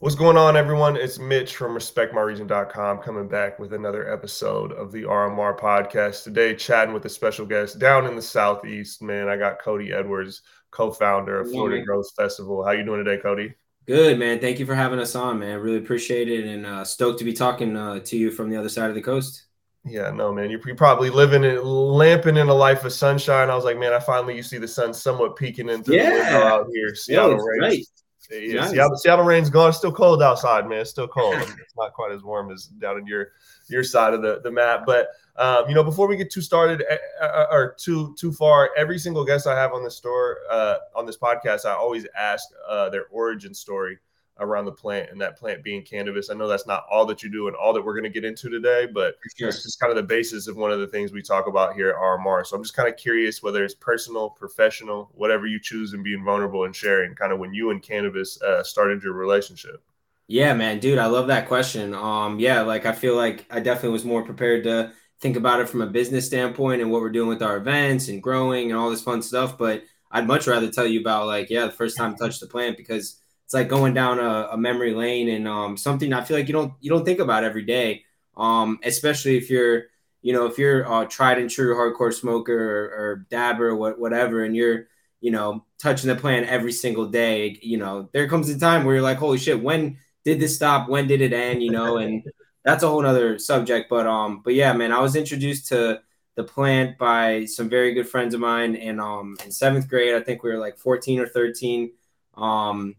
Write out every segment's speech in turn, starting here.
What's going on, everyone? It's Mitch from RespectMyRegion.com coming back with another episode of the RMR podcast. Today, chatting with a special guest down in the Southeast, man. I got Cody Edwards, co-founder of Florida Groves Festival. How you doing today, Cody? Good, man. Thank you for having us on, man. Really appreciate it and uh, stoked to be talking uh, to you from the other side of the coast. Yeah, no, man. You're probably living it, lamping in a life of sunshine. I was like, man, I finally you see the sun somewhat peeking into yeah. the window out here. Seattle yeah, right. Yeah, nice. Seattle, Seattle rain's gone. It's still cold outside, man. It's still cold. it's not quite as warm as down in your your side of the, the map. But um, you know, before we get too started uh, uh, or too too far, every single guest I have on this store uh, on this podcast, I always ask uh, their origin story around the plant and that plant being cannabis. I know that's not all that you do and all that we're going to get into today, but sure. it's just kind of the basis of one of the things we talk about here at RMR. So I'm just kind of curious whether it's personal, professional, whatever you choose and being vulnerable and sharing kind of when you and cannabis uh, started your relationship. Yeah, man, dude, I love that question. Um, yeah, like I feel like I definitely was more prepared to think about it from a business standpoint and what we're doing with our events and growing and all this fun stuff. But I'd much rather tell you about like, yeah, the first time I touched the plant because it's like going down a, a memory lane and um, something I feel like you don't you don't think about every day. Um, especially if you're you know if you're a tried and true hardcore smoker or, or dabber or what, whatever, and you're you know touching the plant every single day. You know there comes a time where you're like, holy shit, when did this stop? When did it end? You know, and that's a whole other subject. But um, but yeah, man, I was introduced to the plant by some very good friends of mine and um in seventh grade. I think we were like 14 or 13. Um,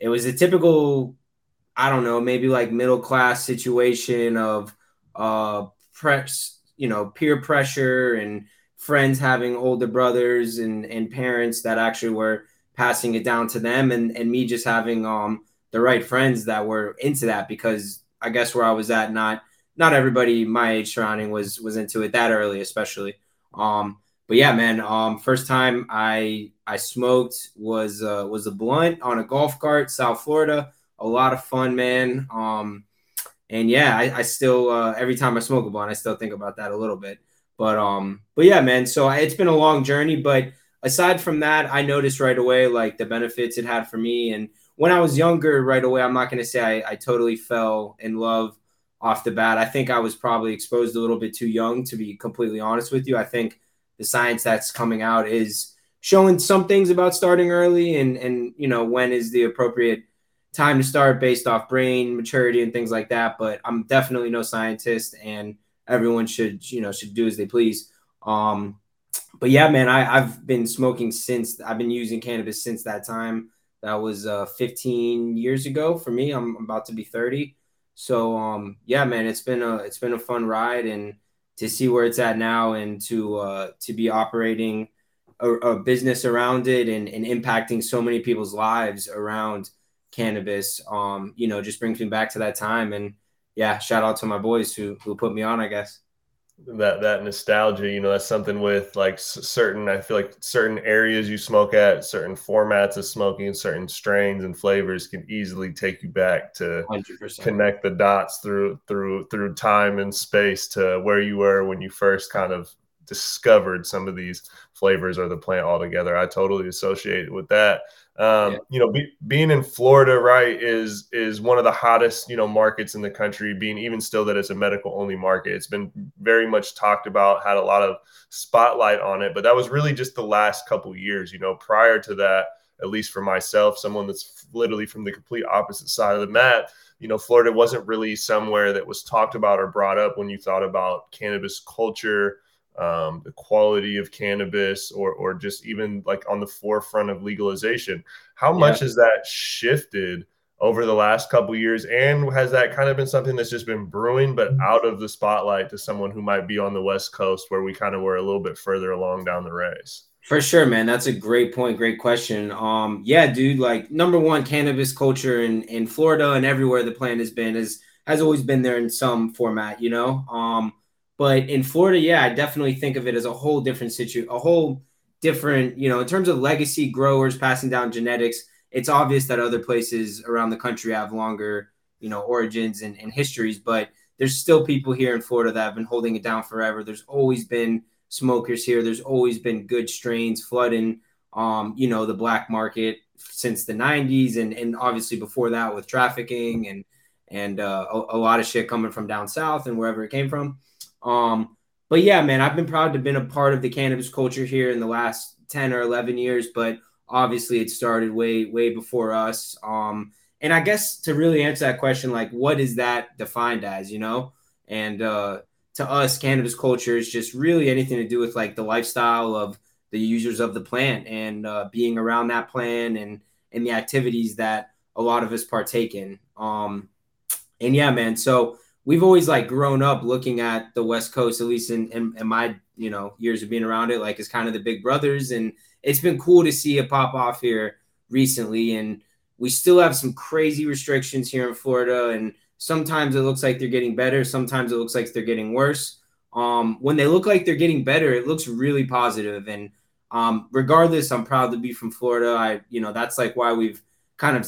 it was a typical, I don't know, maybe like middle class situation of uh press, you know, peer pressure and friends having older brothers and and parents that actually were passing it down to them and and me just having um the right friends that were into that because I guess where I was at not not everybody my age surrounding was was into it that early especially. Um but yeah, man. Um, first time I I smoked was uh, was a blunt on a golf cart, South Florida. A lot of fun, man. Um, and yeah, I, I still uh, every time I smoke a blunt, I still think about that a little bit. But um, but yeah, man. So I, it's been a long journey, but aside from that, I noticed right away like the benefits it had for me. And when I was younger, right away, I'm not gonna say I, I totally fell in love off the bat. I think I was probably exposed a little bit too young to be completely honest with you. I think the science that's coming out is showing some things about starting early and and you know when is the appropriate time to start based off brain maturity and things like that. But i'm definitely no scientist and everyone should you know should do as they please. Um but yeah man I, i've been smoking since i've been using cannabis since that time. That was uh 15 years ago for me. I'm about to be 30 so um yeah man it's been a it's been a fun ride and to see where it's at now and to uh, to be operating a, a business around it and, and impacting so many people's lives around cannabis um you know just brings me back to that time. And yeah shout out to my boys who who put me on i guess that that nostalgia you know that's something with like certain i feel like certain areas you smoke at certain formats of smoking certain strains and flavors can easily take you back to 100%. connect the dots through through through time and space to where you were when you first kind of discovered some of these flavors or the plant altogether i totally associate with that um, yeah. You know, be, being in Florida, right, is is one of the hottest you know markets in the country. Being even still that it's a medical only market, it's been very much talked about, had a lot of spotlight on it. But that was really just the last couple years. You know, prior to that, at least for myself, someone that's literally from the complete opposite side of the map. You know, Florida wasn't really somewhere that was talked about or brought up when you thought about cannabis culture um, the quality of cannabis or or just even like on the forefront of legalization. How much has that shifted over the last couple years? And has that kind of been something that's just been brewing but mm-hmm. out of the spotlight to someone who might be on the west coast where we kind of were a little bit further along down the race? For sure man. That's a great point great question. Um yeah dude like number one cannabis culture in in florida and everywhere the plant has been is has always been there in some format you know? Um but in Florida, yeah, I definitely think of it as a whole different situation, a whole different, you know, in terms of legacy growers passing down genetics. It's obvious that other places around the country have longer, you know, origins and, and histories, but there's still people here in Florida that have been holding it down forever. There's always been smokers here. There's always been good strains flooding, um, you know, the black market since the 90s and, and obviously before that with trafficking and and uh, a, a, lot of shit coming from down south and wherever it came from. Um, but yeah, man, I've been proud to have been a part of the cannabis culture here in the last 10 or 11 years, but obviously it started way, way before us. Um, and I guess to really answer that question, like, what is that defined as, you know? And uh, to us, cannabis culture is just really anything to do with like the lifestyle of the users of the plant and uh, being around that plant and and the activities that a lot of us partake in. Um, and yeah, man. So we've always like grown up looking at the West Coast, at least in, in, in my you know years of being around it, like as kind of the big brothers. And it's been cool to see it pop off here recently. And we still have some crazy restrictions here in Florida, and sometimes it looks like they're getting better, sometimes it looks like they're getting worse. Um, when they look like they're getting better, it looks really positive. And um, regardless, I'm proud to be from Florida. I, you know, that's like why we've kind of,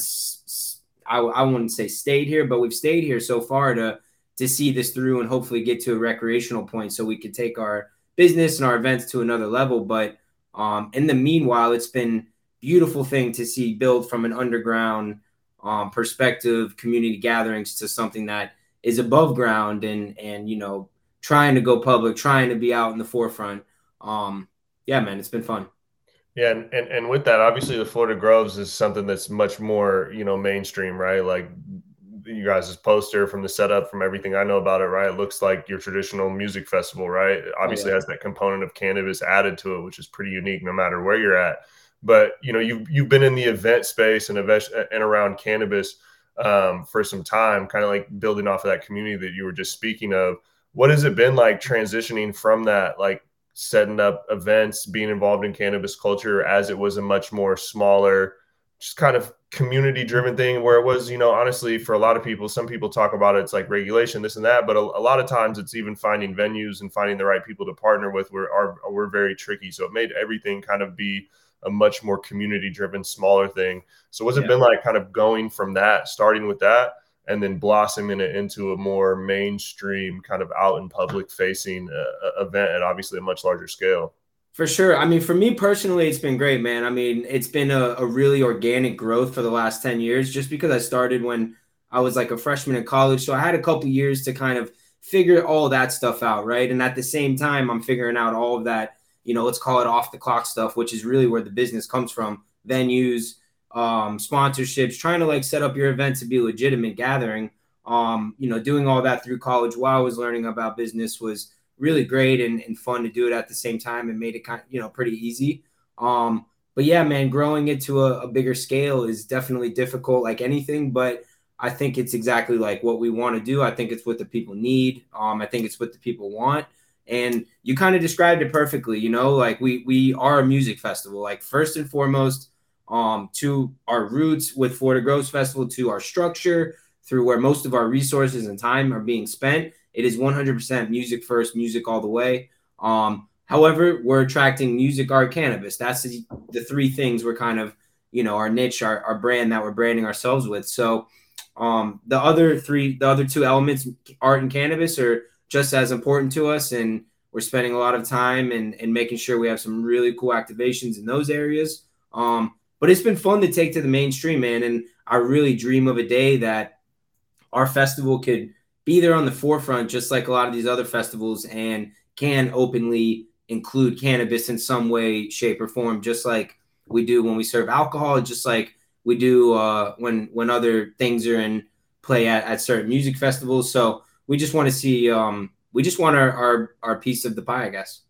I, I wouldn't say stayed here, but we've stayed here so far to to see this through and hopefully get to a recreational point so we could take our business and our events to another level. But um, in the meanwhile, it's been beautiful thing to see build from an underground um, perspective, community gatherings to something that is above ground and and you know trying to go public, trying to be out in the forefront. Um, yeah, man, it's been fun. Yeah, and, and and with that, obviously the Florida Groves is something that's much more, you know, mainstream, right? Like you guys' poster from the setup, from everything I know about it, right? It looks like your traditional music festival, right? It obviously yeah. has that component of cannabis added to it, which is pretty unique no matter where you're at. But you know, you've you've been in the event space and event and around cannabis um, for some time, kind of like building off of that community that you were just speaking of. What has it been like transitioning from that, like setting up events, being involved in cannabis culture as it was a much more smaller, just kind of community driven thing where it was, you know, honestly, for a lot of people, some people talk about it, it's like regulation, this and that, but a, a lot of times it's even finding venues and finding the right people to partner with were are, were very tricky. So it made everything kind of be a much more community driven, smaller thing. So what's yeah. it been like kind of going from that, starting with that and then blossoming it into a more mainstream kind of out in public facing uh, event at obviously a much larger scale for sure. I mean for me personally it's been great man. I mean it's been a, a, really organic growth for the last 10 years just because i started when i was like a freshman in college. So i had a couple years to kind of figure all that stuff out right? And at the same time i'm figuring out all of that you know let's call it off the clock stuff which is really where the business comes from. Venues um, sponsorships, trying to like set up your event to be legitimate gathering. Um, you know, doing all that through college while I was learning about business was really great and, and fun to do it at the same time and made it kind you know, pretty easy. Um, but yeah, man, growing it to a, a bigger scale is definitely difficult, like anything. But I think it's exactly like what we want to do. I think it's what the people need. Um, I think it's what the people want. And you kind of described it perfectly. You know, like we we are a music festival. Like first and foremost, um, to our roots with Florida Groves Festival, to our structure, through where most of our resources and time are being spent. It is 100% music first, music all the way. Um, however, we're attracting music, art, cannabis. That's the, the, three things we're kind of, you know, our niche, our, our brand that we're branding ourselves with. So um, the other three, the other two elements, art and cannabis, are just as important to us. And we're spending a lot of time and, and making sure we have some really cool activations in those areas. Um, but it's been fun to take to the mainstream, man. And I really dream of a day that our festival could be there on the forefront, just like a lot of these other festivals, and can openly include cannabis in some way, shape, or form, just like we do when we serve alcohol, just like we do uh, when when other things are in play at, at certain music festivals. So we just want to see, um, we just want our, our our piece of the pie, I guess.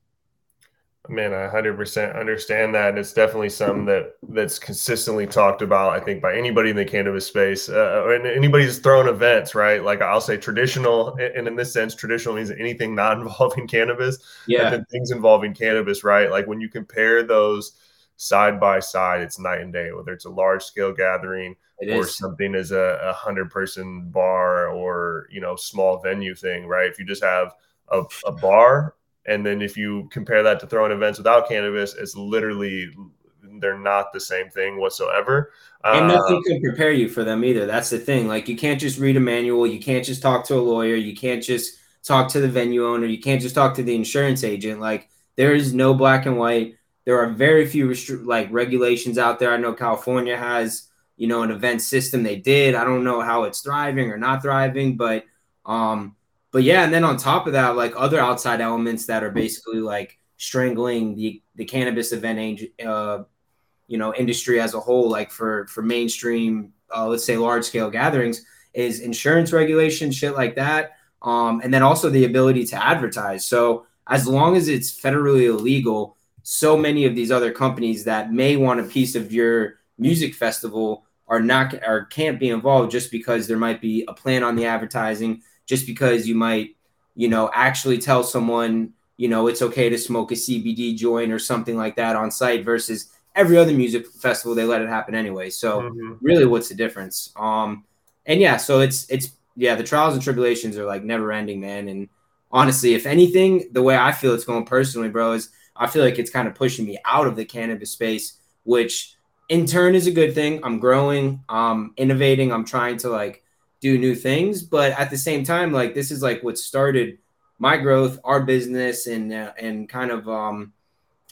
Man, I 100% understand that. And it's definitely something that that's consistently talked about, I think, by anybody in the cannabis space uh, and anybody thrown events, right? Like I'll say traditional, and in this sense, traditional means anything not involving cannabis. Yeah. And then things involving cannabis, right? Like when you compare those side by side, it's night and day, whether it's a large scale gathering or something as a, a hundred person bar or, you know, small venue thing, right? If you just have a, a bar and then if you compare that to throwing events without cannabis, it's literally they're not the same thing whatsoever. And nothing uh, can prepare you for them either. That's the thing. Like you can't just read a manual. You can't just talk to a lawyer. You can't just talk to the venue owner. You can't just talk to the insurance agent. Like there is no black and white. there are very few restri- like regulations out there. I know California has, you know, an event system they did. I don't know how it's thriving or not thriving, but um, but yeah, and then on top of that, like other outside elements that are basically like strangling the the cannabis event uh, you know industry as a whole, like for for mainstream, uh, let's say large scale gatherings, is insurance regulation, shit like that, um, and then also the ability to advertise. So as long as it's federally illegal, so many of these other companies that may want a piece of your music festival are not or can't be involved just because there might be a plan on the advertising, just because you might, you know, actually tell someone, you know, it's okay to smoke a CBD joint or something like that on site versus every other music festival they let it happen anyway. So mm-hmm. really what's the difference? Um and yeah, so it's it's yeah, the trials and tribulations are like never ending, man. And honestly, if anything, the way I feel it's going personally, bro, is I feel like it's kind of pushing me out of the cannabis space, which in turn is a good thing. I'm growing, I'm innovating, I'm trying to like do new things, but at the same time, like this is like what started my growth, our business, and uh, and kind of um,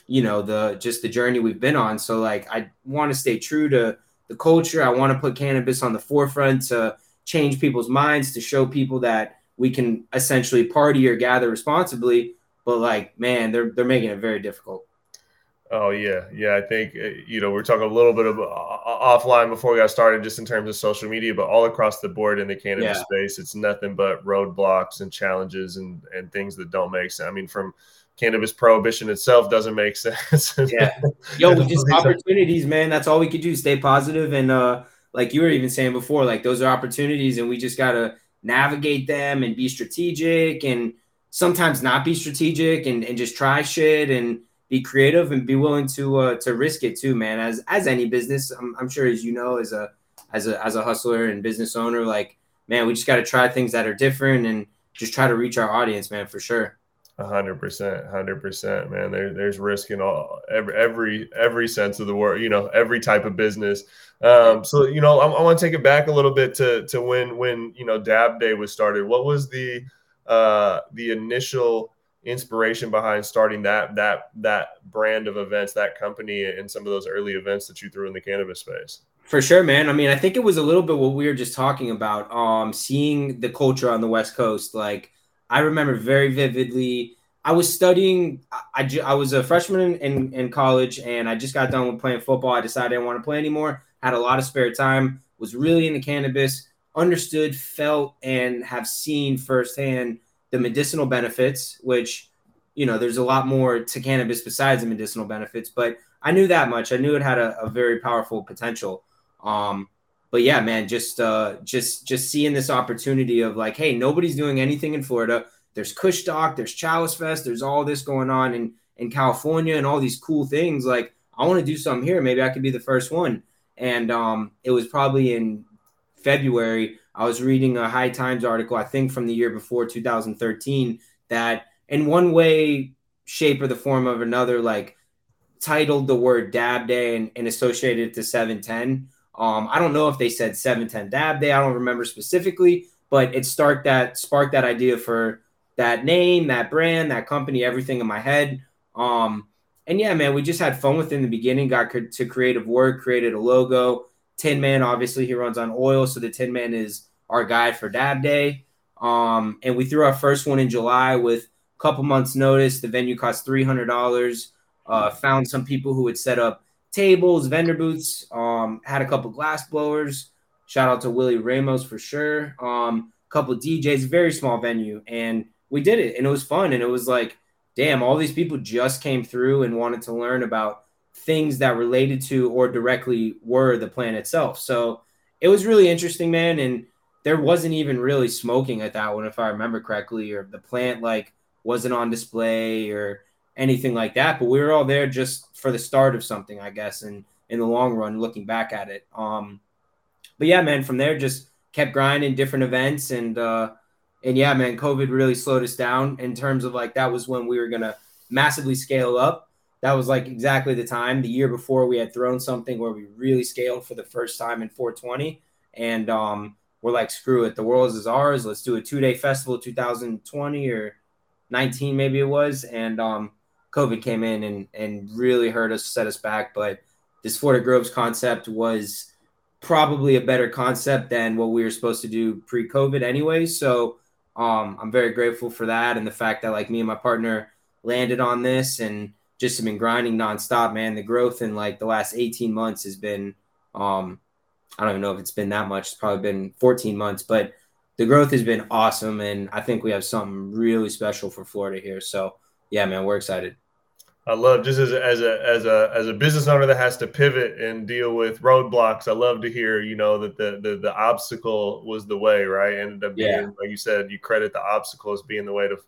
you know the just the journey we've been on. So like I want to stay true to the culture. I want to put cannabis on the forefront to change people's minds, to show people that we can essentially party or gather responsibly but like man, they're they're making it very difficult. Oh yeah, yeah. I think uh, you know we're talking a little bit of uh, offline before we got started, just in terms of social media, but all across the board in the cannabis yeah. space, it's nothing but roadblocks and challenges and and things that don't make sense. I mean, from cannabis prohibition itself doesn't make sense. yeah, yo, just opportunities, man. That's all we could do. Stay positive and uh, like you were even saying before, like those are opportunities, and we just gotta navigate them and be strategic and sometimes not be strategic and, and just try shit and be creative and be willing to uh, to risk it too, man. As as any business, I'm, I'm sure as you know, as a as a as a hustler and business owner, like man, we just got to try things that are different and just try to reach our audience, man, for sure. A hundred percent, hundred percent, man. There, there's risk in all every every every sense of the word. You know, every type of business. Um, so you know, I, I want to take it back a little bit to to when when you know Dab Day was started. What was the uh, the initial inspiration behind starting that that that brand of events, that company, and some of those early events that you threw in the cannabis space? For sure, man. I mean, I think it was a little bit what we were just talking about. Um, seeing the culture on the West Coast, like I remember very vividly. I was studying. I, I, I was a freshman in, in, in college, and I just got done with playing football. I decided I didn't want to play anymore. Had a lot of spare time. Was really into cannabis understood, felt, and have seen firsthand the medicinal benefits, which, you know, there's a lot more to cannabis besides the medicinal benefits, but I knew that much. I knew it had a, a very powerful potential. Um, but yeah, man, just uh, just just seeing this opportunity of like, hey, nobody's doing anything in Florida. There's Kush Talk, there's Chalice Fest, there's all this going on in in California and all these cool things. Like, I want to do something here. Maybe I could be the first one. And um, it was probably in February, I was reading a High Times article, I think from the year before 2013, that in one way, shape, or the form of another, like titled the word Dab Day and, and associated it to 710. Um, I don't know if they said 710 Dab Day. I don't remember specifically, but it sparked that sparked that idea for that name, that brand, that company, everything in my head. Um, and yeah, man, we just had fun with it in the beginning. Got to creative work, created a logo. Tin Man, obviously, he runs on oil, so the Tin Man is our guide for Dab Day. Um, and we threw our first one in July with a couple months' notice. The venue cost three hundred dollars. Uh, found some people who would set up tables, vendor booths. Um, had a couple glass blowers. Shout out to Willie Ramos for sure. Um, couple DJs, very small venue, and we did it, and it was fun. And it was like, damn, all these people just came through and wanted to learn about things that related to or directly were the plant itself. So it was really interesting, man. And there wasn't even really smoking at that one, if I remember correctly, or the plant like wasn't on display or anything like that. But we were all there just for the start of something, I guess, and in the long run, looking back at it. Um, but yeah, man, from there just kept grinding different events and uh and yeah, man, COVID really slowed us down in terms of like that was when we were gonna massively scale up that was like exactly the time the year before we had thrown something where we really scaled for the first time in 420 and um, we're like screw it the world is ours let's do a two-day festival 2020 or 19 maybe it was and um, COVID came in and and really hurt us, set us back. But this Florida Groves concept was probably a better concept than what we were supposed to do pre-COVID anyway. So um, I'm very grateful for that and the fact that like me and my partner landed on this and just have been grinding nonstop, man. The growth in like the last 18 months has been um, I don't even know if it's been that much. It's probably been 14 months, but the growth has been awesome, and I think we have something really special for Florida here. So yeah, man, we're excited. I love just as a, as a as a as a business owner that has to pivot and deal with roadblocks. I love to hear you know that the the, the obstacle was the way, right? Ended up being yeah. like you said, you credit the obstacle as being the way to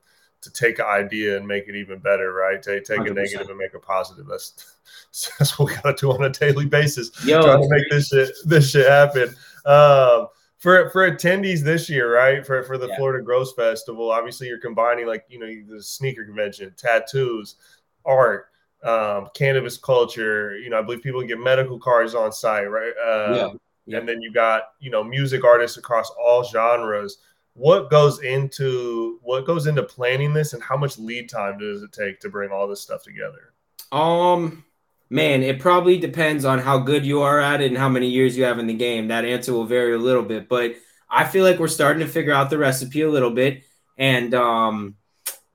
to take an idea and make it even better, right? Take take 100%. a negative and make a positive. That's that's what we gotta do on a daily basis. Yo, trying to make this shit this shit happen. Um, for for attendees this year, right? For for the yeah. Florida Groves Festival, obviously you're combining like you know the sneaker convention, tattoos, art, um, cannabis culture. You know, I believe people get medical cards on site, right? Um, yeah. yeah. And then you got you know music artists across all genres. What goes into what goes into planning this, and how much lead time does it take to bring all this stuff together? Um, Man, it probably depends on how good you are at it and how many years you have in the game. That answer will vary a little bit, but I feel like we're starting to figure out the recipe a little bit. And um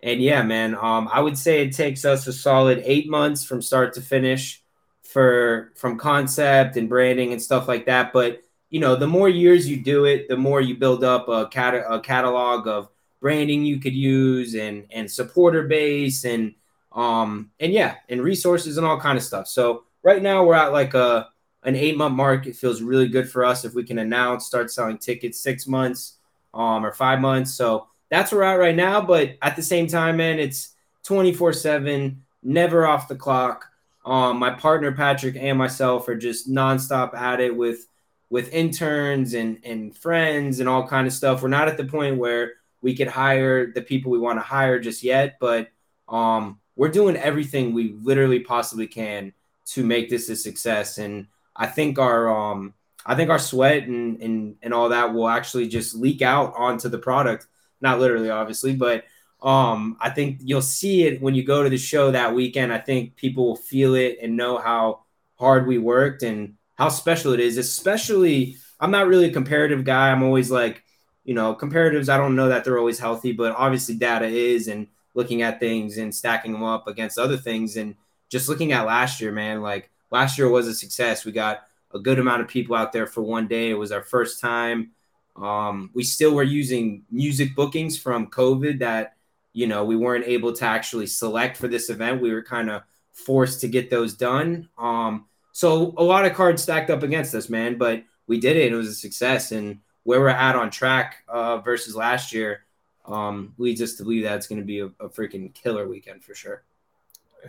and yeah, man, um I would say it takes us a solid 8 months from start to finish for from concept and branding and stuff like that, but you know, the more years you do it, the more you build up a, cat- a catalog of branding you could use and and supporter base and um, and yeah, and resources and all kind of stuff. So right now we're at like a an eight month mark. It feels really good for us if we can announce, start selling tickets six months, um, or five months. So that's where we're at right now. But at the same time, man, it's 24 seven, never off the clock. Um, my partner Patrick and myself are just nonstop at it with with interns and and friends and all kind of stuff. We're not at the point where we could hire the people we want to hire just yet, but um, we're doing everything we literally possibly can to make this a success. And I think our um I think our sweat and and and all that will actually just leak out onto the product. Not literally, obviously, but um I think you'll see it when you go to the show that weekend. I think people will feel it and know how hard we worked and how special it is. Especially, I'm not really a comparative guy. I'm always like, you know, comparatives. I don't know that they're always healthy, but obviously data is and looking at things and stacking them up against other things. And just looking at last year, man, like last year was a success. We got a good amount of people out there for one day. It was our first time. Um, we still were using music bookings from COVID that, you know, we weren't able to actually select for this event. We were kind of forced to get those done. Um, so a lot of cards stacked up against us, man, but we did it. It was a success. And where we're at on track uh, versus last year, um, leads us to believe that it's going to be a, a freaking killer weekend for sure.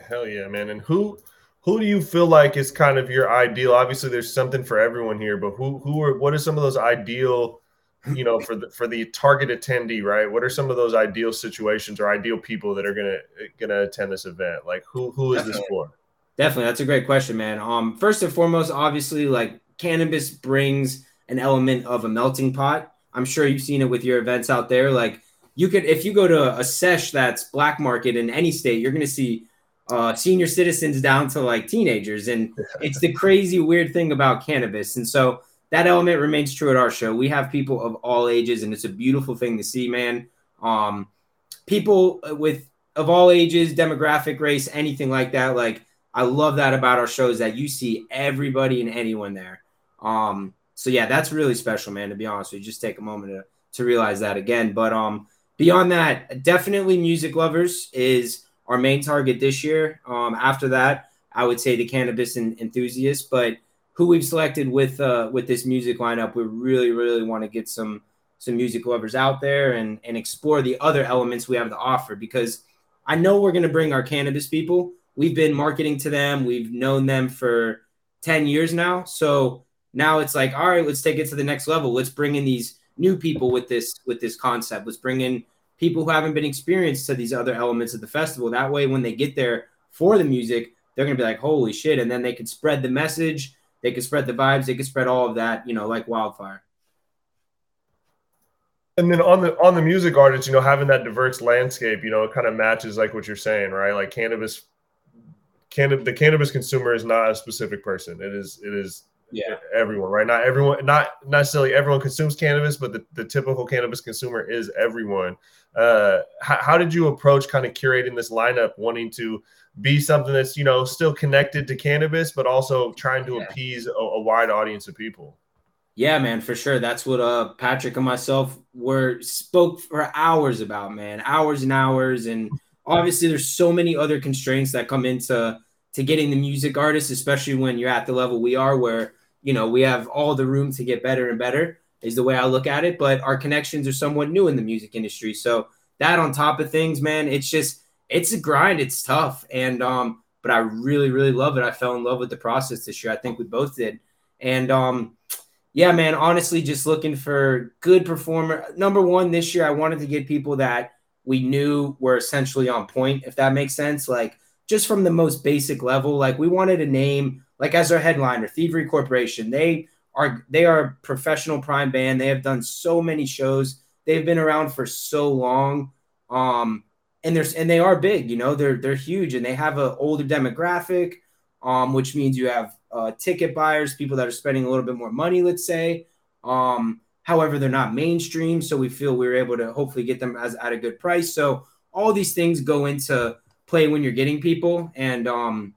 Hell yeah, man! And who who do you feel like is kind of your ideal? Obviously, there's something for everyone here, but who who are what are some of those ideal, you know, for the for the target attendee, right? What are some of those ideal situations or ideal people that are gonna gonna attend this event? Like who who is Definitely. this for? Definitely, that's a great question, man. Um, first and foremost, obviously, like cannabis brings an element of a melting pot. I'm sure you've seen it with your events out there, like you could if you go to a sesh that's black market in any state, you're going to see uh, senior citizens down to like teenagers, and it's the crazy weird thing about cannabis. And so that element remains true at our show. We have people of all ages, and it's a beautiful thing to see, man. Um, people with of all ages, demographic, race, anything like that. Like I love that about our shows that you see everybody and anyone there. Um, so yeah, that's really special, man. To be honest, we just take a moment to to realize that again. But um, Beyond that, definitely music lovers is our main target this year. Um, after that, I would say the cannabis enthusiasts, but who we've selected with uh, with this music lineup, we really, really want to get some some music lovers out there and and explore the other elements we have to offer because I know we're going to bring our cannabis people. We've been marketing to them. We've known them for 10 years now. So now it's like, all right, let's take it to the next level. Let's bring in these new people with this with this concept. Let's bring in people who haven't been experienced to these other elements of the festival. That way, when they get there for the music, they're gonna be like, "Holy shit!" And then they could spread the message. They could spread the vibes. They could spread all of that, you know, like wildfire. And then on the on the music artists, you know, having that diverse landscape, you know, it kind of matches like what you're saying, right? Like cannabis, cannabis, the cannabis consumer is not a specific person. It is it is yeah. everyone right? Not everyone not necessarily everyone consumes cannabis but the, the typical cannabis consumer is everyone. Uh how, how did you approach kind of curating this lineup wanting to be something that's you know still connected to cannabis but also trying to yeah. appease a, a, wide audience of people? Yeah man for sure. That's what uh patrick and myself were spoke for hours about man. Hours and hours and obviously there's so many other constraints that come into to getting the music artists especially when you're at the level we are where you know, we have all the room to get better and better is the way I look at it. But our connections are somewhat new in the music industry. So that on top of things, man, it's just it's a grind. It's tough. And um, but I really, really love it. I fell in love with the process this year. I think we both did. And um, yeah, man, honestly, just looking for good performer. Number one, this year I wanted to get people that we knew were essentially on point, if that makes sense. Like just from the most basic level, like we wanted a name like as our headliner, Thievery Corporation. They are they are a professional prime band. They have done so many shows. They've been around for so long. Um, and there's and they are big, you know, they're they're huge and they have an older demographic, um, which means you have uh, ticket buyers, people that are spending a little bit more money, let's say. Um, however, they're not mainstream, so we feel we are able to hopefully get them as at a good price. So all these things go into play when you're getting people, and um,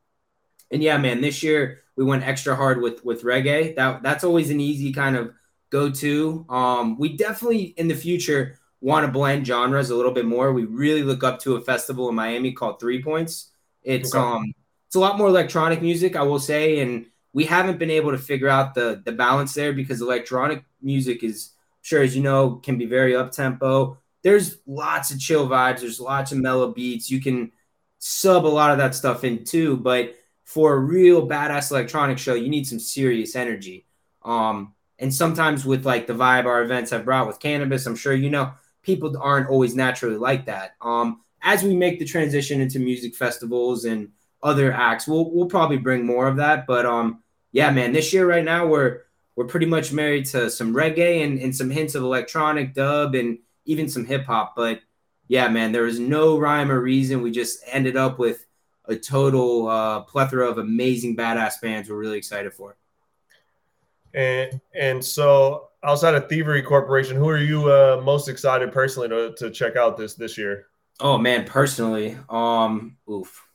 and yeah, man, this year we went extra hard with with reggae. That that's always an easy kind of go to. Um, we definitely in the future want to blend genres a little bit more. We really look up to a festival in Miami called Three Points. It's okay. um it's a lot more electronic music, I will say, and we haven't been able to figure out the the balance there because electronic music is sure as you know can be very up tempo. There's lots of chill vibes. There's lots of mellow beats. You can sub a lot of that stuff in too, but for a real badass electronic show, you need some serious energy. Um, and sometimes with like the vibe our events have brought with cannabis, I'm sure you know people aren't always naturally like that. Um, as we make the transition into music festivals and other acts, we'll we'll probably bring more of that. But um, yeah, man, this year right now we're we're pretty much married to some reggae and, and some hints of electronic dub and even some hip hop. But yeah, man, there was no rhyme or reason. We just ended up with a total uh, plethora of amazing badass bands we're really excited for. And and so outside of Thievery Corporation, who are you uh, most excited personally to, to check out this this year? Oh man, personally, um, oof,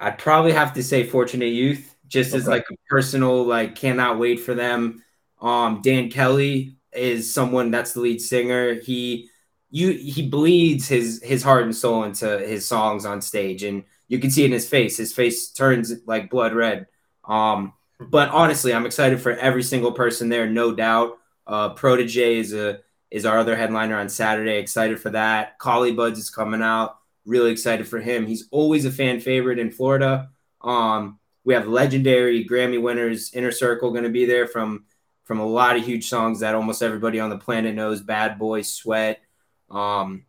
I'd probably have to say Fortunate Youth, just okay. as like a personal like cannot wait for them. Um, Dan Kelly is someone that's the lead singer. He you he bleeds his his heart and soul into his songs on stage and you can see it in his face. His face turns like blood red. Um but honestly i'm excited for every single person there no doubt. Uh Protoje is a is our other headliner on saturday. Excited for that. Collie buddz is coming out. Really excited for him. He's always a fan favorite in florida. Um we have legendary grammy winners inner circle going to be there from from a lot of huge songs that almost everybody on the planet knows. Bad boy sweat um,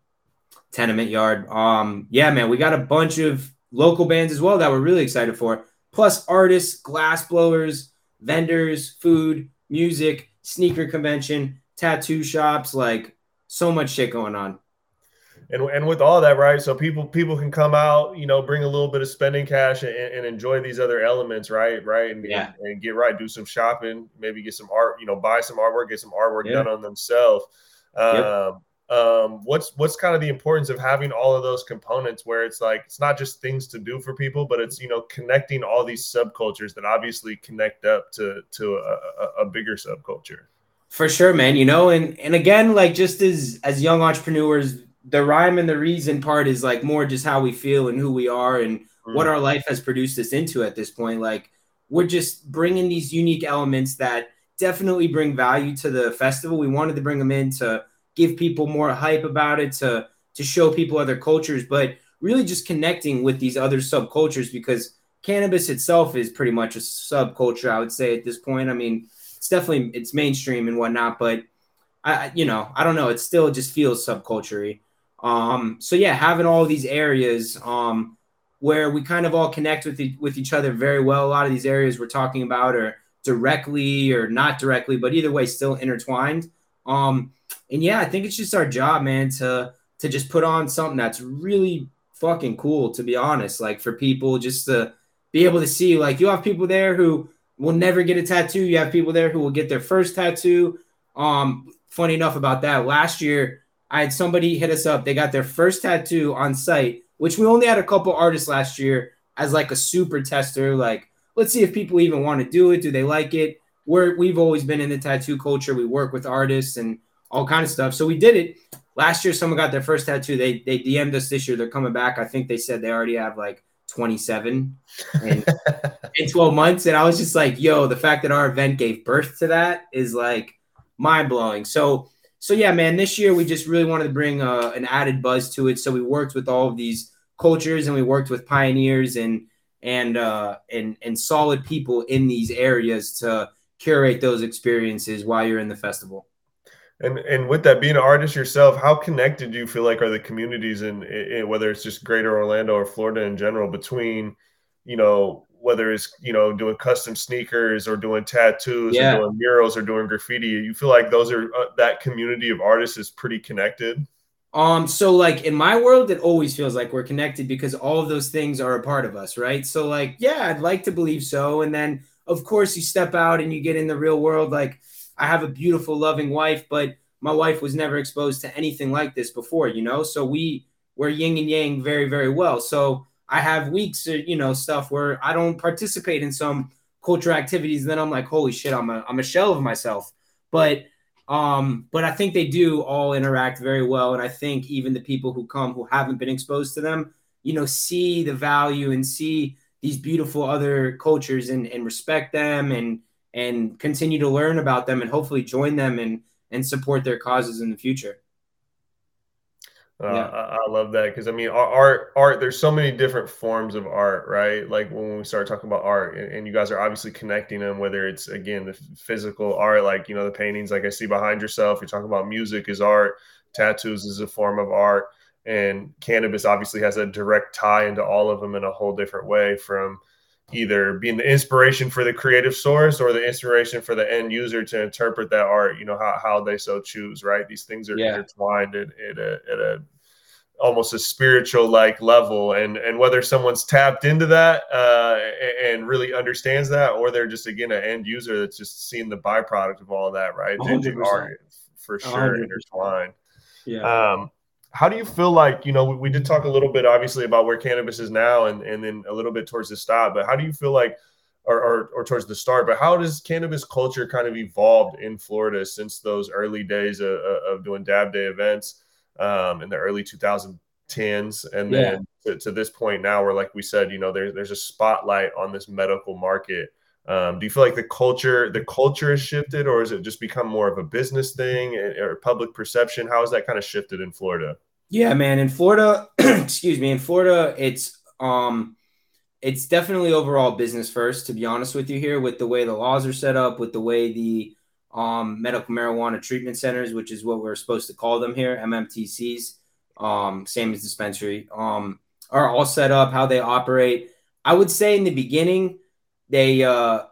Tenement Yard. Um, yeah, man, we got a bunch of local bands as well that we're really excited for. Plus artists, glass blowers, vendors, food, music, sneaker convention, tattoo shops, like so much shit going on. And, and with all that, right? So people people can come out, you know, bring a little bit of spending cash and, and enjoy these other elements, right? Right. And, yeah. and, and, get right, do some shopping, maybe get some art, you know, buy some artwork, get some artwork yeah. done on themselves. Yep um, what's what's kind of the importance of having all of those components where it's like it's not just things to do for people but it's you know connecting all these subcultures that obviously connect up to to a, a, bigger subculture? For sure man. You know and and again like just as as young entrepreneurs the rhyme and the reason part is like more just how we feel and who we are and mm. what our life has produced us into at this point. Like we're just bringing these unique elements that definitely bring value to the festival. We wanted to bring them in to give people more hype about it, to to show people other cultures, but really just connecting with these other subcultures because cannabis itself is pretty much a subculture, I would say at this point. I mean, it's definitely it's mainstream and whatnot, but I you know, I don't know, it still just feels subculture Um, so yeah, having all these areas um where we kind of all connect with with each other very well. A lot of these areas we're talking about are directly or not directly, but either way, still intertwined. Um, and yeah, I think it's just our job, man, to to just put on something that's really fucking cool, to be honest. Like for people just to be able to see, like you have people there who will never get a tattoo. You have people there who will get their first tattoo. Um, funny enough about that, last year I had somebody hit us up. They got their first tattoo on site, which we only had a couple artists last year as like a super tester. Like, let's see if people even want to do it. Do they like it? We're we've always been in the tattoo culture. We work with artists and all kind of stuff. So we did it last year. Someone got their first tattoo. They they DM'd us this year. They're coming back. I think they said they already have like 27 in, in 12 months. And I was just like, yo, the fact that our event gave birth to that is like mind blowing. So, so yeah, man, this year we just really wanted to bring uh, an added buzz to it. So we worked with all of these cultures and we worked with pioneers and, and, uh, and, and solid people in these areas to curate those experiences while you're in the festival. And and with that, being an artist yourself, how connected do you feel like are the communities in, in, whether it's just Greater Orlando or Florida in general between, you know, whether it's you know doing custom sneakers or doing tattoos yeah. or doing murals or doing graffiti, you feel like those are uh, that community of artists is pretty connected. Um, so like in my world, it always feels like we're connected because all of those things are a part of us, right? So like, yeah, I'd like to believe so, and then of course you step out and you get in the real world, like I have a beautiful, loving wife, but my wife was never exposed to anything like this before, you know? So we were yin and yang very, very well. So I have weeks, of, you know, stuff where I don't participate in some culture activities. Then I'm like, holy shit, I'm a, I'm a shell of myself. But, um, but I think they do all interact very well. And I think even the people who come who haven't been exposed to them, you know, see the value and see these beautiful other cultures and, and respect them and, and continue to learn about them and hopefully join them and and support their causes in the future. Uh, yeah. I, I, love that because I mean, art, art. There's so many different forms of art, right? Like when we start talking about art, and, and, you guys are obviously connecting them. Whether it's again the physical art, like you know the paintings, like I see behind yourself. You're talking about music is art, tattoos is a form of art, and cannabis obviously has a direct tie into all of them in a whole different way. From either being the inspiration for the creative source or the inspiration for the end user to interpret that art you know how, how they so choose right? These things are yeah. intertwined at, at, a, at a almost a spiritual like level. And and whether someone's tapped into that uh, and really understands that or they're just again an end user that's just seeing the byproduct of all of that right? Art for sure 100%. intertwined. Yeah. Um how do you feel like you know we, we, did talk a little bit obviously about where cannabis is now and and then a little bit towards the stop but how do you feel like or, or, or towards the start but how does cannabis culture kind of evolved in florida since those early days of, of doing dab day events um, in the early 2010s and then yeah. to, to, this point now where like we said you know there, there's a spotlight on this medical market um, do you feel like the culture the culture has shifted, or has it just become more of a business thing or public perception? How has that kind of shifted in Florida? Yeah, man. In Florida, excuse me, in Florida, it's um, it's definitely overall business first. To be honest with you, here with the way the laws are set up, with the way the um, medical marijuana treatment centers, which is what we're supposed to call them here, MMTCs, um, same as dispensary, um, are all set up, how they operate. I would say in the beginning they uh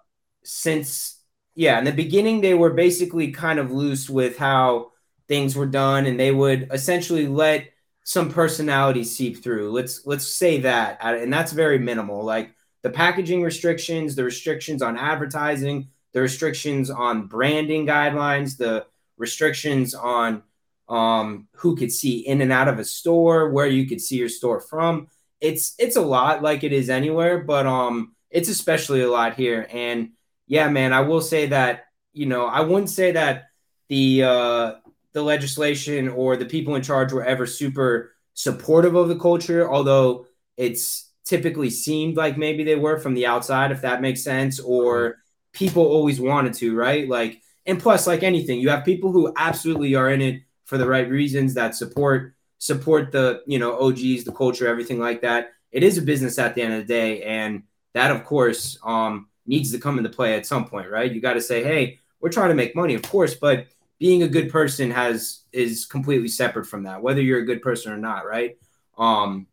since yeah in the beginning they were basically kind of loose with how things were done and they would essentially let some personality seep through. Let's let's say that and that's very minimal. Like the packaging restrictions the restrictions on advertising the restrictions on branding guidelines the restrictions on um, who could see in and out of a store where you could see your store from. It's it's a lot like it is anywhere but um it's especially a lot here. And yeah, man, I will say that, you know, I wouldn't say that the uh the legislation or the people in charge were ever super supportive of the culture, although it's typically seemed like maybe they were from the outside, if that makes sense, or people always wanted to, right? Like, and plus, like anything, you have people who absolutely are in it for the right reasons that support support the you know OGs, the culture, everything like that. It is a business at the end of the day, and that of course um, needs to come into play at some point, right? You got to say, hey, we're trying to make money, of course, but being a good person has is completely separate from that, whether you're a good person or not, right? Um,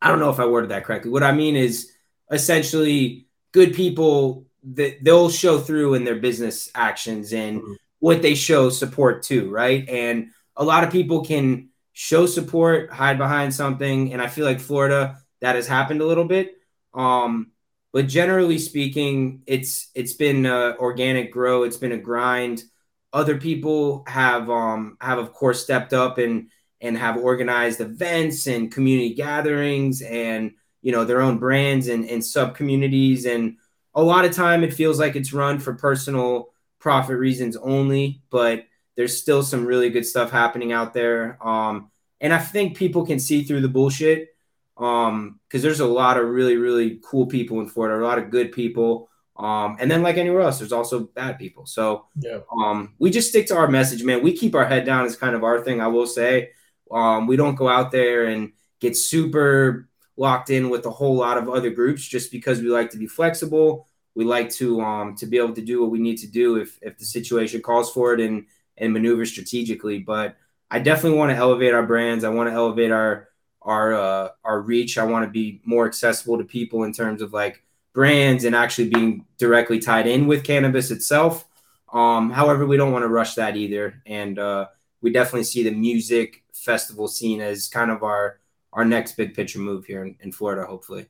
I don't know if I worded that correctly. What I mean is essentially good people that they'll show through in their business actions and mm-hmm. what they show support to, right? And a lot of people can show support, hide behind something, and I feel like Florida that has happened a little bit. Um, but generally speaking, it's it's been organic grow. It's been a grind. Other people have um, have of course stepped up and and have organized events and community gatherings and you know their own brands and, and sub communities and a lot of time it feels like it's run for personal profit reasons only but there's still some really good stuff happening out there um, and i think people can see through the bullshit um because there's a lot of really really cool people in florida a lot of good people. Um and then like anywhere else there's also bad people. So yeah. um we just stick to our message man. We keep our head down is kind of our thing i will say. Um we don't go out there and get super locked in with a whole lot of other groups just because we like to be flexible. We like to um to be able to do what we need to do if if the situation calls for it and and maneuver strategically. But i definitely want to elevate our brands. I want to elevate our our uh, our reach. I want to be more accessible to people in terms of like brands and actually being directly tied in with cannabis itself. Um, however, we don't want to rush that either, and uh, we definitely see the music festival scene as kind of our our next big picture move here in, in Florida, hopefully.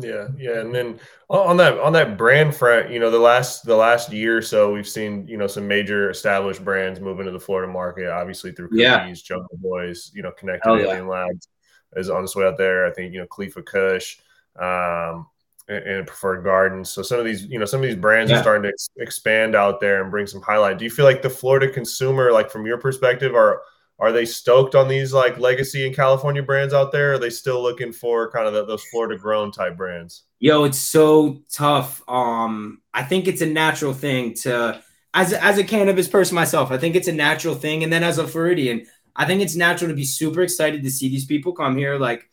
Yeah, yeah, and then on that on that brand front, you know, the last the last year or so, we've seen you know some major established brands move into the Florida market, obviously through Cookies, yeah. Jungle Boys, you know, Connected Alien yeah. Labs is on its way out there. I think you know Khalifa Kush, um, and, and, Preferred Gardens. So some of these, you know, some of these brands yeah. are starting to ex- expand out there and bring some highlight. Do you feel like the Florida consumer, like from your perspective, are are they stoked on these like legacy and California brands out there? are they still looking for kind of the, those Florida grown type brands? Yo, it's so tough. Um, I think it's a natural thing to as as a cannabis person myself. I think it's a natural thing, and then as a Floridian, I think it's natural to be super excited to see these people come here. Like,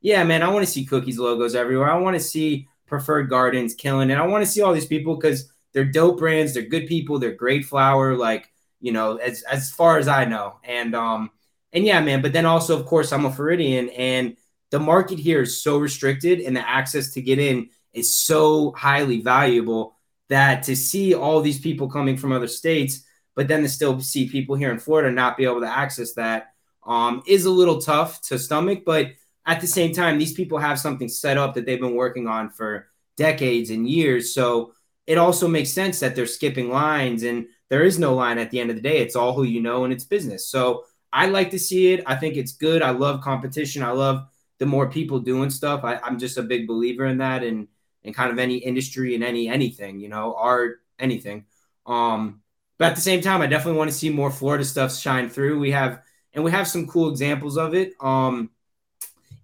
yeah, man, I want to see cookies logos everywhere. I want to see preferred gardens killing it. I want to see all these people because they're dope brands. They're good people. They're great flower. Like, you know, as as far as I know. And um, and yeah, man. But then also, of course, I'm a Floridian, and the market here is so restricted, and the access to get in is so highly valuable that to see all these people coming from other states but then to still see people here in Florida not be able to access that um, is a little tough to stomach. But at the same time, these people have something set up that they've been working on for decades and years. So it also makes sense that they're skipping lines and there is no line at the end of the day. It's all who you know and it's business. So I like to see it. I think it's good. I love competition. I love the more people doing stuff. I, am just a big believer in that and in kind of any industry and any anything, you know, art, anything. Um, but at the same time, I definitely want to see more Florida stuff shine through. We have and we have some cool examples of it. Um,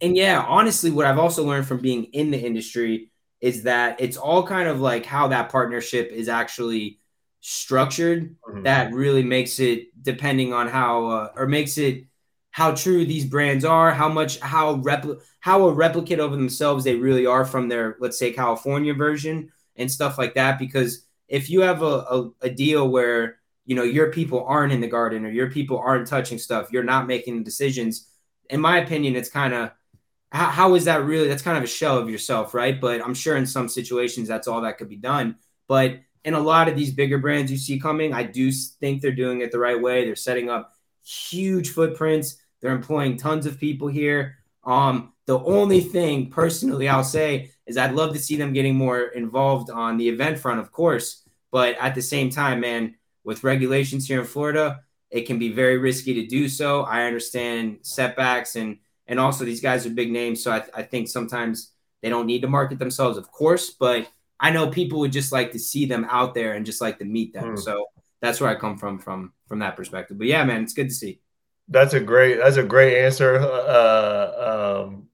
and yeah, honestly, what I've also learned from being in the industry is that it's all kind of like how that partnership is actually structured mm-hmm. that really makes it depending on how uh, or makes it how true these brands are, how much how repl- how a replicate of themselves they really are from their let's say California version and stuff like that because if you have a, a, a deal where you know your people aren't in the garden or your people aren't touching stuff you're not making decisions in my opinion it's kind of how, how is that really that's kind of a shell of yourself right? But i'm sure in some situations that's all that could be done. But in a lot of these bigger brands you see coming i do think they're doing it the right way. They're setting up huge footprints. They're employing tons of people here. Um the only thing personally I'll say is I'd love to see them getting more involved on the event front, of course. But at the same time, man, with regulations here in Florida, it can be very risky to do so. I understand setbacks and and also these guys are big names, so I, I think sometimes they don't need to market themselves, of course. But I know people would just like to see them out there and just like to meet them. Mm. So that's where I come from from from that perspective. But yeah, man, it's good to see. That's a great that's a great answer. Uh, um,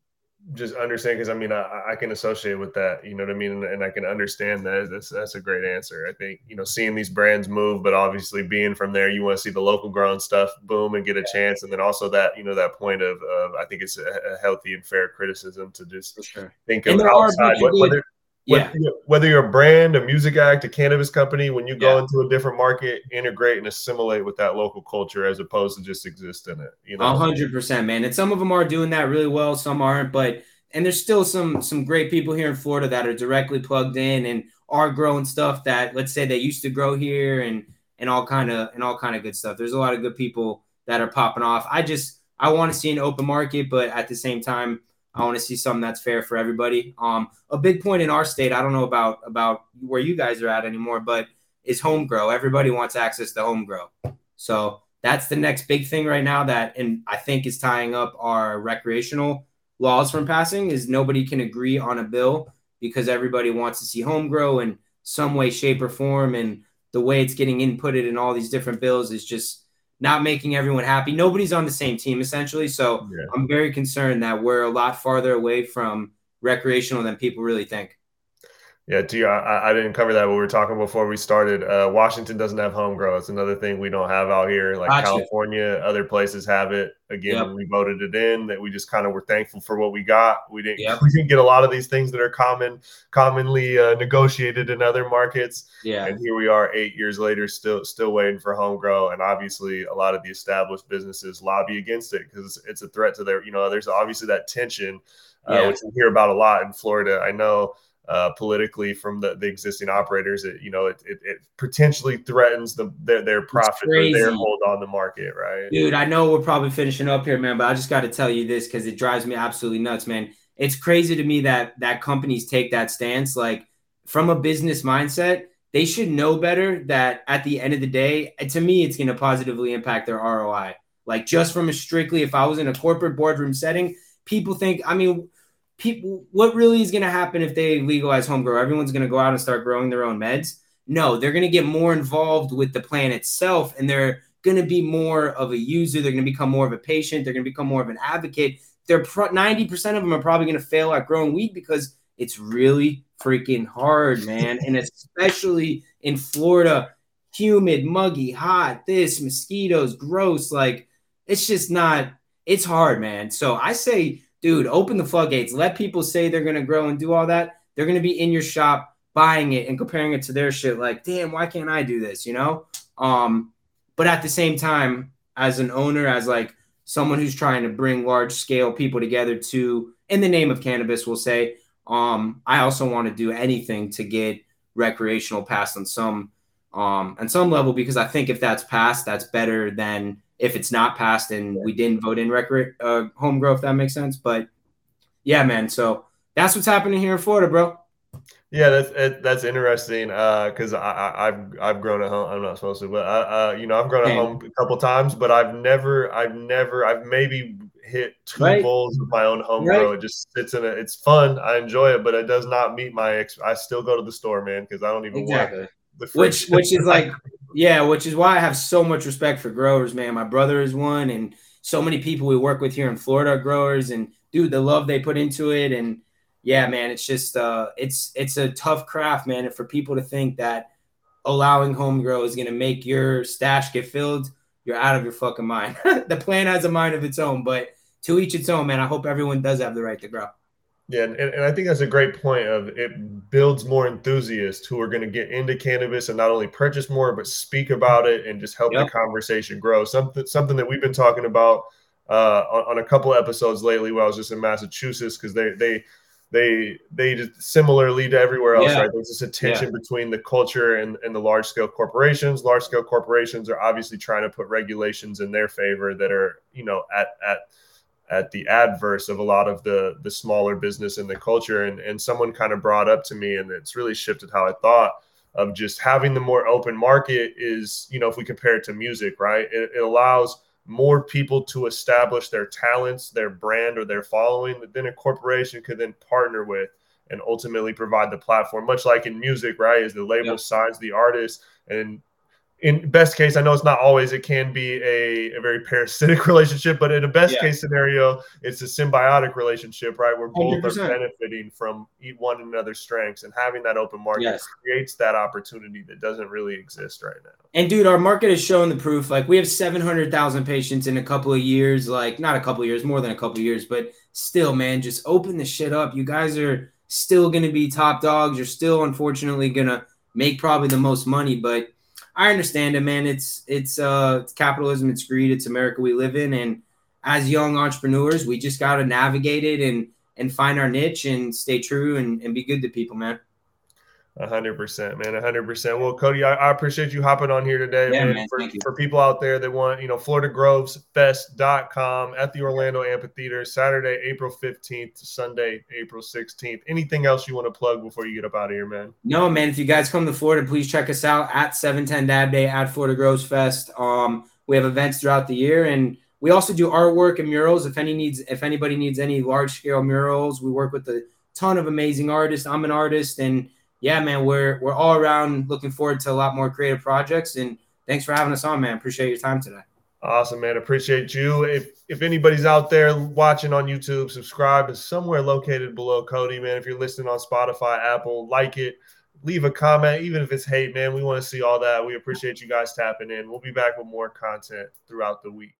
just understand because I mean I, I, can associate with that, you know what I mean, and, and, I can understand that. That's that's a great answer. I think you know seeing these brands move, but obviously being from there, you want to see the local grown stuff boom and get a chance, and then also that you know that point of, of I think it's a, a healthy and fair criticism to just sure. think of outside whether yeah. Whether you're a brand, a music act, a cannabis company, when you go yeah. into a different market, integrate and assimilate with that local culture as opposed to just exist in it. You know, hundred percent, man. And some of them are doing that really well, some aren't, but and there's still some some great people here in Florida that are directly plugged in and are growing stuff that let's say they used to grow here and and all kind of and all kind of good stuff. There's a lot of good people that are popping off. I just I want to see an open market, but at the same time, I want to see something that's fair for everybody. Um, a big point in our state, I don't know about about where you guys are at anymore, but is home grow. Everybody wants access to home grow. So that's the next big thing right now that and I think is tying up our recreational laws from passing is nobody can agree on a bill because everybody wants to see home grow in some way, shape, or form. And the way it's getting inputted in all these different bills is just not making everyone happy. Nobody's on the same team essentially. So yeah. I'm very concerned that we're a lot farther away from recreational than people really think. Yeah, to I, I didn't cover that, but we were talking before we started. Uh, Washington doesn't have home grow. It's another thing we don't have out here. Like gotcha. California, other places have it. Again, yep. we voted it in. That we just kind of were thankful for what we got. We didn't. Yep. We didn't get a lot of these things that are common, commonly uh, negotiated in other markets. Yeah. And here we are, eight years later, still still waiting for home grow. And obviously, a lot of the established businesses lobby against it because it's a threat to their. You know, there's obviously that tension, uh, yeah. which we hear about a lot in Florida. I know uh, politically from the, the existing operators. It, you know, it, it, it potentially threatens the their, their profit or their hold on the market, right? Dude, I know we're probably finishing up here, man, but I just got to tell you this because it drives me absolutely nuts, man. It's crazy to me that that companies take that stance. Like from a business mindset, they should know better that at the end of the day, to me, it's going to positively impact their ROI. Like just from a strictly, if I was in a corporate boardroom setting, people think, I mean, people what really is going to happen if they legalize home grow? Everyone's going to go out and start growing their own meds? No they're going to get more involved with the plan itself and they're going to be more of a user they're going to become more of a patient they're going to become more of an advocate. They're 90% of them are probably going to fail at growing weed because it's really freaking hard man. And especially in florida humid muggy hot this mosquitoes gross like it's just not it's hard man. So i say dude, open the floodgates. Let people say they're going to grow and do all that. They're going to be in your shop buying it and comparing it to their shit. Like, damn, why can't I do this? You know? Um, but at the same time, as an owner, as like someone who's trying to bring large scale people together to, in the name of cannabis, we'll say, um, I also want to do anything to get recreational passed on some, um, on some level because I think if that's passed, that's better than if it's not passed and we didn't vote in record uh, home growth, that makes sense. But yeah, man. So that's what's happening here in Florida, bro. Yeah, that's that's interesting because uh, I, have I've grown at home. I'm not supposed to, but I, uh, you know I've grown at home a couple times, but I've never I've never I've maybe hit two right. bowls of my own home right. grow. It just sits in it. It's fun. I enjoy it, but it does not meet my. Ex- I still go to the store, man, because I don't even exactly. want the which which is like yeah, which is why I have so much respect for growers, man. My brother is one, and so many people we work with here in Florida are growers, and dude, the love they put into it, and yeah, man, it's just uh, it's it's a tough craft, man. And for people to think that allowing home grow is gonna make your stash get filled, you're out of your fucking mind. the plant has a mind of its own, but to each its own, man. I hope everyone does have the right to grow. Yeah, and, and I think that's a great point of it builds more enthusiasts who are going to get into cannabis and not only purchase more, but speak about it and just help yep. the conversation grow. Something something that we've been talking about uh, on, on, a couple episodes lately while I was just in Massachusetts because they they they they just similarly to everywhere else, yeah. right? There's this a tension yeah. between the culture and, and the large scale corporations. Large scale corporations are obviously trying to put regulations in their favor that are, you know, at at at the adverse of a lot of the the smaller business and the culture. And and someone kind of brought up to me and it's really shifted how i thought of just having the more open market is you know if we compare it to music right? It, it allows more people to establish their talents their brand or their following that then a corporation could then partner with and ultimately provide the platform much like in music right? As the label yep. signs the artist and in best case, I know it's not always, it can be a, a very parasitic relationship, but in a best yeah. case scenario, it's a symbiotic relationship, right? Where both 100%. are benefiting from one another's strengths and having that open market yes. creates that opportunity that doesn't really exist right now. And dude, our market is showing the proof. Like we have 700,000 patients in a couple of years, like not a couple of years, more than a couple of years, but still, man, just open the shit up. You guys are still going to be top dogs. You're still, unfortunately, going to make probably the most money, but I understand it, man. It's it's uh capitalism, it's greed, it's America we live in, and as young entrepreneurs, we just got to navigate it and and find our niche and stay true and, and be good to people, man. Hundred percent, man. hundred percent. Well, Cody, I, I, appreciate you hopping on here today, yeah, man. man for, for, people out there that want, you know, FloridaGrovesFest.com at the Orlando Amphitheater, Saturday, April 15th to Sunday, April 16th. Anything else you want to plug before you get up out of here, man? No, man. If you guys come to Florida, please check us out at 710 Dab Day at Florida Groves Fest. Um, we have events throughout the year and we also do artwork and murals. If any needs, if anybody needs any large scale murals, we work with a ton of amazing artists. I'm an artist and yeah, man, we're we're all around looking forward to a lot more creative projects. And thanks for having us on, man. Appreciate your time today. Awesome, man. Appreciate you. If if anybody's out there watching on YouTube, subscribe is somewhere located below Cody, man. If you're listening on Spotify, Apple, like it, leave a comment, even if it's hate, man. We want to see all that. We appreciate you guys tapping in. We'll be back with more content throughout the week.